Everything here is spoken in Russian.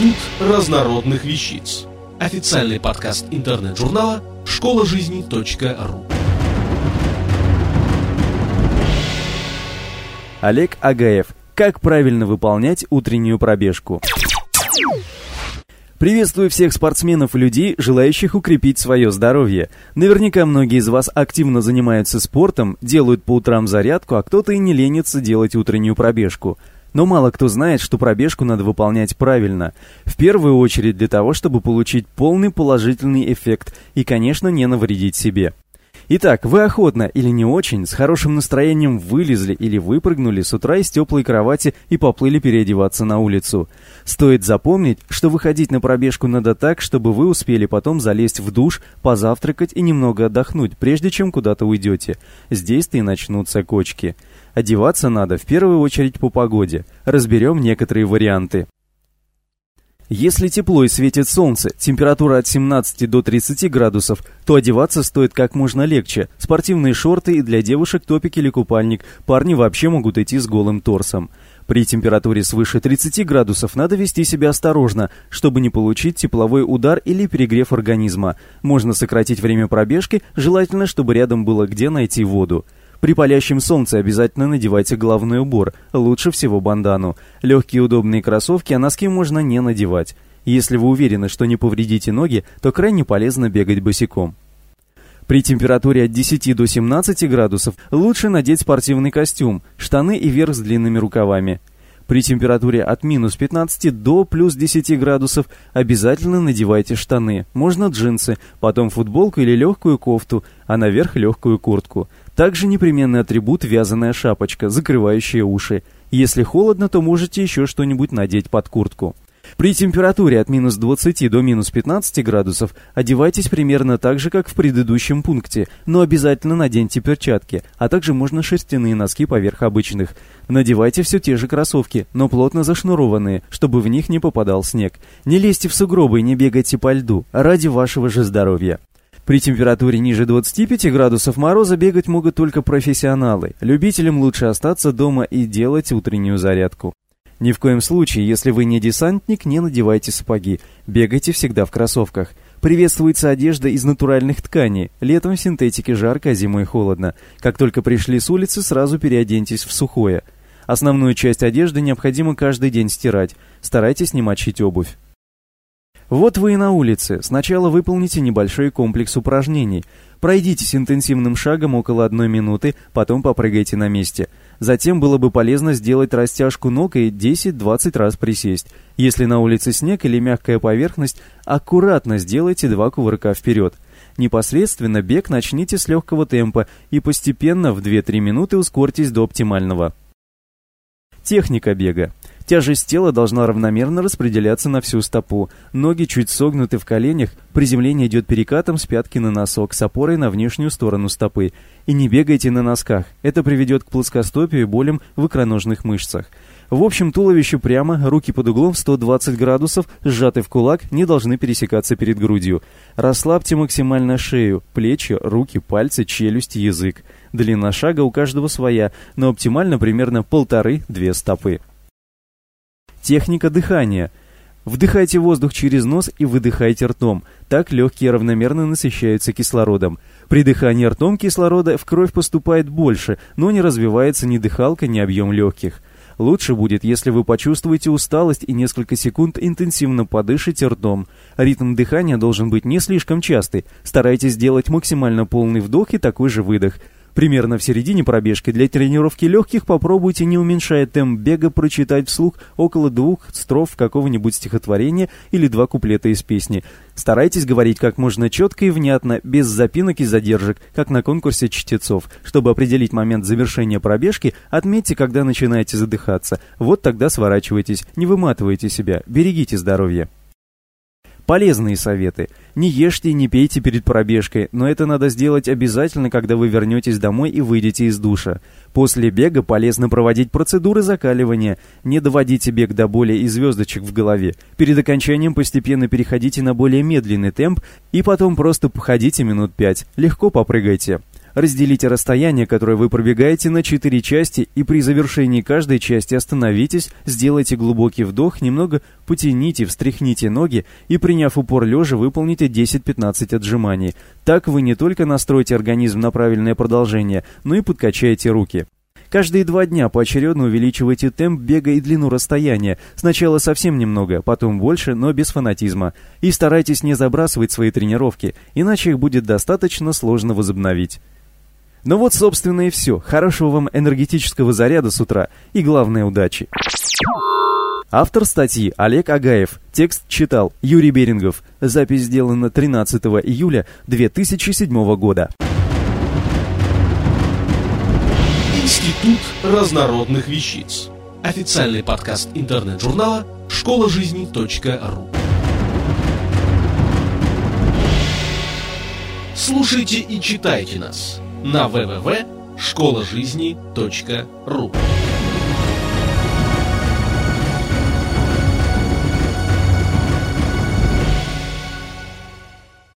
Институт разнородных вещиц. Официальный подкаст интернет-журнала школа жизни .ру. Олег Агаев. Как правильно выполнять утреннюю пробежку? Приветствую всех спортсменов и людей, желающих укрепить свое здоровье. Наверняка многие из вас активно занимаются спортом, делают по утрам зарядку, а кто-то и не ленится делать утреннюю пробежку. Но мало кто знает, что пробежку надо выполнять правильно. В первую очередь для того, чтобы получить полный положительный эффект и, конечно, не навредить себе. Итак, вы охотно или не очень, с хорошим настроением вылезли или выпрыгнули с утра из теплой кровати и поплыли переодеваться на улицу. Стоит запомнить, что выходить на пробежку надо так, чтобы вы успели потом залезть в душ, позавтракать и немного отдохнуть, прежде чем куда-то уйдете. Здесь-то и начнутся кочки. Одеваться надо в первую очередь по погоде. Разберем некоторые варианты. Если тепло и светит солнце, температура от 17 до 30 градусов, то одеваться стоит как можно легче. Спортивные шорты и для девушек топик или купальник. Парни вообще могут идти с голым торсом. При температуре свыше 30 градусов надо вести себя осторожно, чтобы не получить тепловой удар или перегрев организма. Можно сократить время пробежки, желательно, чтобы рядом было где найти воду. При палящем солнце обязательно надевайте головной убор, лучше всего бандану. Легкие удобные кроссовки, а носки можно не надевать. Если вы уверены, что не повредите ноги, то крайне полезно бегать босиком. При температуре от 10 до 17 градусов лучше надеть спортивный костюм, штаны и верх с длинными рукавами. При температуре от минус 15 до плюс 10 градусов обязательно надевайте штаны, можно джинсы, потом футболку или легкую кофту, а наверх легкую куртку. Также непременный атрибут вязаная шапочка, закрывающая уши. Если холодно, то можете еще что-нибудь надеть под куртку. При температуре от минус 20 до минус 15 градусов одевайтесь примерно так же, как в предыдущем пункте, но обязательно наденьте перчатки, а также можно шерстяные носки поверх обычных. Надевайте все те же кроссовки, но плотно зашнурованные, чтобы в них не попадал снег. Не лезьте в сугробы и не бегайте по льду, ради вашего же здоровья. При температуре ниже 25 градусов мороза бегать могут только профессионалы. Любителям лучше остаться дома и делать утреннюю зарядку. Ни в коем случае, если вы не десантник, не надевайте сапоги. Бегайте всегда в кроссовках. Приветствуется одежда из натуральных тканей. Летом в синтетике жарко, а зимой холодно. Как только пришли с улицы, сразу переоденьтесь в сухое. Основную часть одежды необходимо каждый день стирать. Старайтесь не мочить обувь. Вот вы и на улице. Сначала выполните небольшой комплекс упражнений. Пройдитесь интенсивным шагом около одной минуты, потом попрыгайте на месте. Затем было бы полезно сделать растяжку ног и 10-20 раз присесть. Если на улице снег или мягкая поверхность, аккуратно сделайте два кувырка вперед. Непосредственно бег начните с легкого темпа и постепенно в 2-3 минуты ускорьтесь до оптимального. Техника бега. Тяжесть тела должна равномерно распределяться на всю стопу. Ноги чуть согнуты в коленях, приземление идет перекатом с пятки на носок с опорой на внешнюю сторону стопы. И не бегайте на носках, это приведет к плоскостопию и болям в икроножных мышцах. В общем, туловище прямо, руки под углом в 120 градусов, сжаты в кулак, не должны пересекаться перед грудью. Расслабьте максимально шею, плечи, руки, пальцы, челюсть, язык. Длина шага у каждого своя, но оптимально примерно полторы-две стопы. Техника дыхания. Вдыхайте воздух через нос и выдыхайте ртом. Так легкие равномерно насыщаются кислородом. При дыхании ртом кислорода в кровь поступает больше, но не развивается ни дыхалка, ни объем легких. Лучше будет, если вы почувствуете усталость и несколько секунд интенсивно подышите ртом. Ритм дыхания должен быть не слишком частый. Старайтесь сделать максимально полный вдох и такой же выдох. Примерно в середине пробежки для тренировки легких попробуйте, не уменьшая темп бега, прочитать вслух около двух строф какого-нибудь стихотворения или два куплета из песни. Старайтесь говорить как можно четко и внятно, без запинок и задержек, как на конкурсе чтецов. Чтобы определить момент завершения пробежки, отметьте, когда начинаете задыхаться. Вот тогда сворачивайтесь, не выматывайте себя, берегите здоровье. Полезные советы. Не ешьте и не пейте перед пробежкой, но это надо сделать обязательно, когда вы вернетесь домой и выйдете из душа. После бега полезно проводить процедуры закаливания. Не доводите бег до боли и звездочек в голове. Перед окончанием постепенно переходите на более медленный темп и потом просто походите минут пять. Легко попрыгайте. Разделите расстояние, которое вы пробегаете, на четыре части, и при завершении каждой части остановитесь, сделайте глубокий вдох, немного потяните, встряхните ноги и, приняв упор лежа, выполните 10-15 отжиманий. Так вы не только настроите организм на правильное продолжение, но и подкачаете руки. Каждые два дня поочередно увеличивайте темп бега и длину расстояния. Сначала совсем немного, потом больше, но без фанатизма. И старайтесь не забрасывать свои тренировки, иначе их будет достаточно сложно возобновить. Ну вот, собственно, и все. Хорошего вам энергетического заряда с утра и, главное, удачи. Автор статьи Олег Агаев. Текст читал Юрий Берингов. Запись сделана 13 июля 2007 года. Институт разнородных вещиц. Официальный подкаст интернет-журнала школа жизни.ру. Слушайте и читайте нас на www.школажизни.ру.